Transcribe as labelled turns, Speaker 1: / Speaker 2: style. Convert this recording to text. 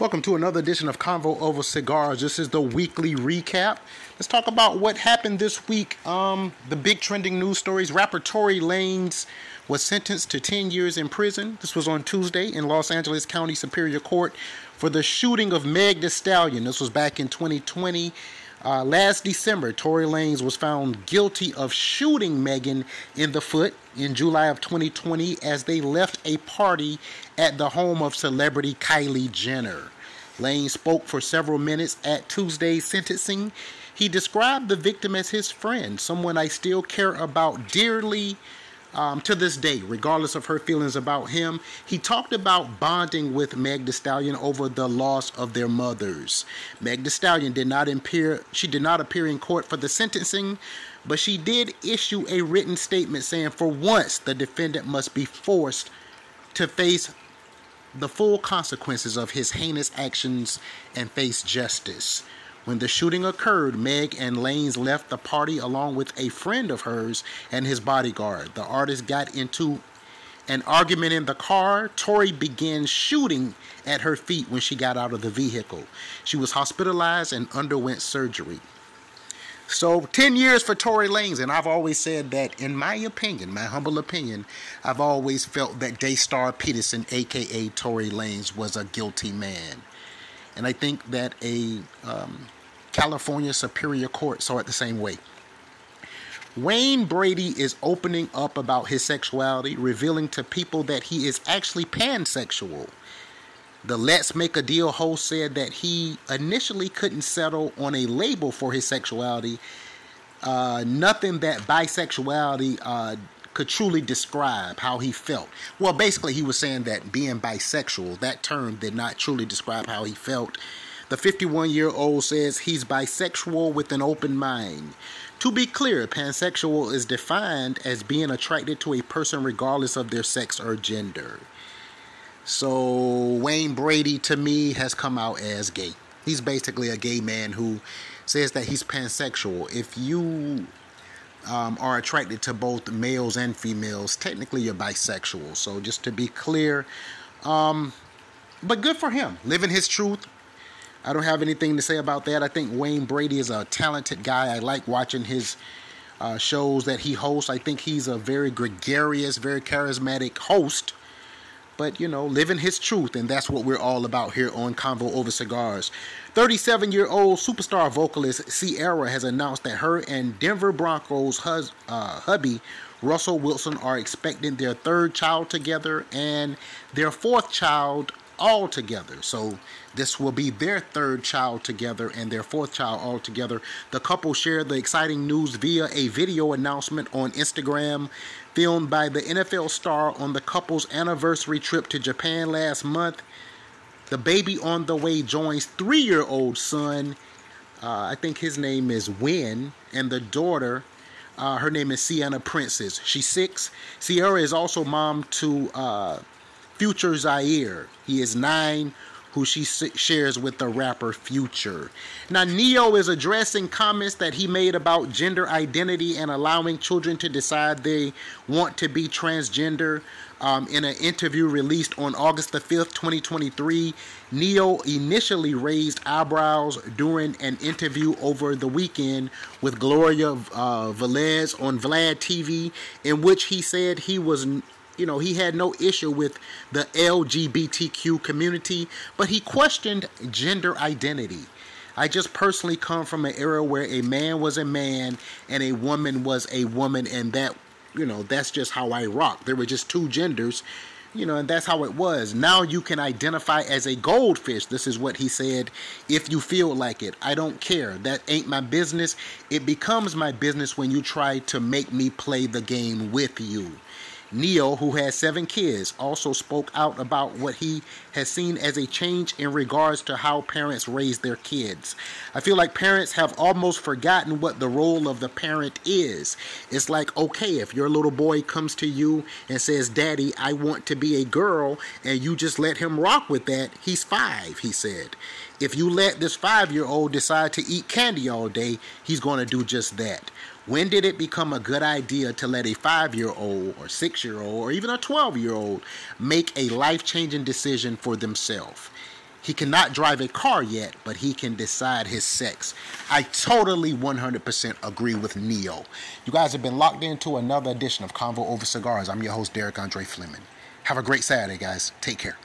Speaker 1: Welcome to another edition of Convo Over Cigars. This is the weekly recap. Let's talk about what happened this week. Um, the big trending news stories. Rapper Tory Lanez was sentenced to 10 years in prison. This was on Tuesday in Los Angeles County Superior Court for the shooting of Meg Thee Stallion. This was back in 2020. Uh, last December, Tory Lanez was found guilty of shooting Megan in the foot in July of 2020 as they left a party at the home of celebrity Kylie Jenner. Lanez spoke for several minutes at Tuesday's sentencing. He described the victim as his friend, someone I still care about dearly um, to this day, regardless of her feelings about him. He talked about bonding with Meg Thee Stallion over the loss of their mothers. Meg Thee Stallion did not appear. She did not appear in court for the sentencing, but she did issue a written statement saying, for once, the defendant must be forced to face the full consequences of his heinous actions and face justice. When the shooting occurred, Meg and Lanez left the party along with a friend of hers and his bodyguard. The artist got into an argument in the car. Tory began shooting at her feet when she got out of the vehicle. She was hospitalized and underwent surgery. So, 10 years for Tory Lanez, and I've always said that, in my opinion, my humble opinion, I've always felt that Daystar Peterson, aka Tory Lanez, was a guilty man. And I think that a um, California Superior Court saw it the same way. Wayne Brady is opening up about his sexuality, revealing to people that he is actually pansexual. The Let's Make a Deal host said that he initially couldn't settle on a label for his sexuality. Uh, nothing that bisexuality uh, could truly describe how he felt. Well, basically, he was saying that being bisexual, that term did not truly describe how he felt. The 51 year old says he's bisexual with an open mind. To be clear, pansexual is defined as being attracted to a person regardless of their sex or gender. So, Wayne Brady to me has come out as gay. He's basically a gay man who says that he's pansexual. If you um, are attracted to both males and females, technically you're bisexual. So just to be clear, um, but good for him, living his truth. I don't have anything to say about that. I think Wayne Brady is a talented guy. I like watching his uh, shows that he hosts. I think he's a very gregarious, very charismatic host but you know, living his truth, and that's what we're all about here on Convo Over Cigars. 37 year old superstar vocalist Ciara has announced that her and Denver Broncos hus- uh, hubby Russell Wilson are expecting their third child together and their fourth child all together. So this will be their third child together and their fourth child all together. The couple shared the exciting news via a video announcement on Instagram filmed by the NFL star on the couple's anniversary trip to Japan last month. The baby on the way joins three year old son. Uh, I think his name is Win, and the daughter, uh, her name is Sienna Princess. She's six. Ciara is also mom to uh, Future Zahir. He is nine who she shares with the rapper Future. Now, Ne-Yo is addressing comments that he made about gender identity and allowing children to decide they want to be transgender. Um, in an interview released on August the 5th, 2023, Ne-Yo initially raised eyebrows during an interview over the weekend with Gloria uh, Velez on Vlad TV, in which he said he was you know, he had no issue with the LGBTQ community, but he questioned gender identity. I just personally come from an era where a man was a man and a woman was a woman, and that, you know, that's just how I rock. There were just two genders, you know, and that's how it was. Now you can identify as a goldfish. This is what he said. If you feel like it, I don't care. That ain't my business. It becomes my business when you try to make me play the game with you. Ne-Yo, who has seven kids, also spoke out about what he has seen as a change in regards to how parents raise their kids. I feel like parents have almost forgotten what the role of the parent is. It's like, okay, if your little boy comes to you and says, Daddy, I want to be a girl, and you just let him rock with that, he's five, he said. If you let this five year old decide to eat candy all day, he's going to do just that. When did it become a good idea to let a five year old or six year old or even a 12 year old make a life changing decision for themselves? He cannot drive a car yet, but he can decide his sex. I totally 100% agree with Ne-Yo. You guys have been locked into another edition of Convo Over Cigars. I'm your host, Derek Andre Fleming. Have a great Saturday, guys. Take care.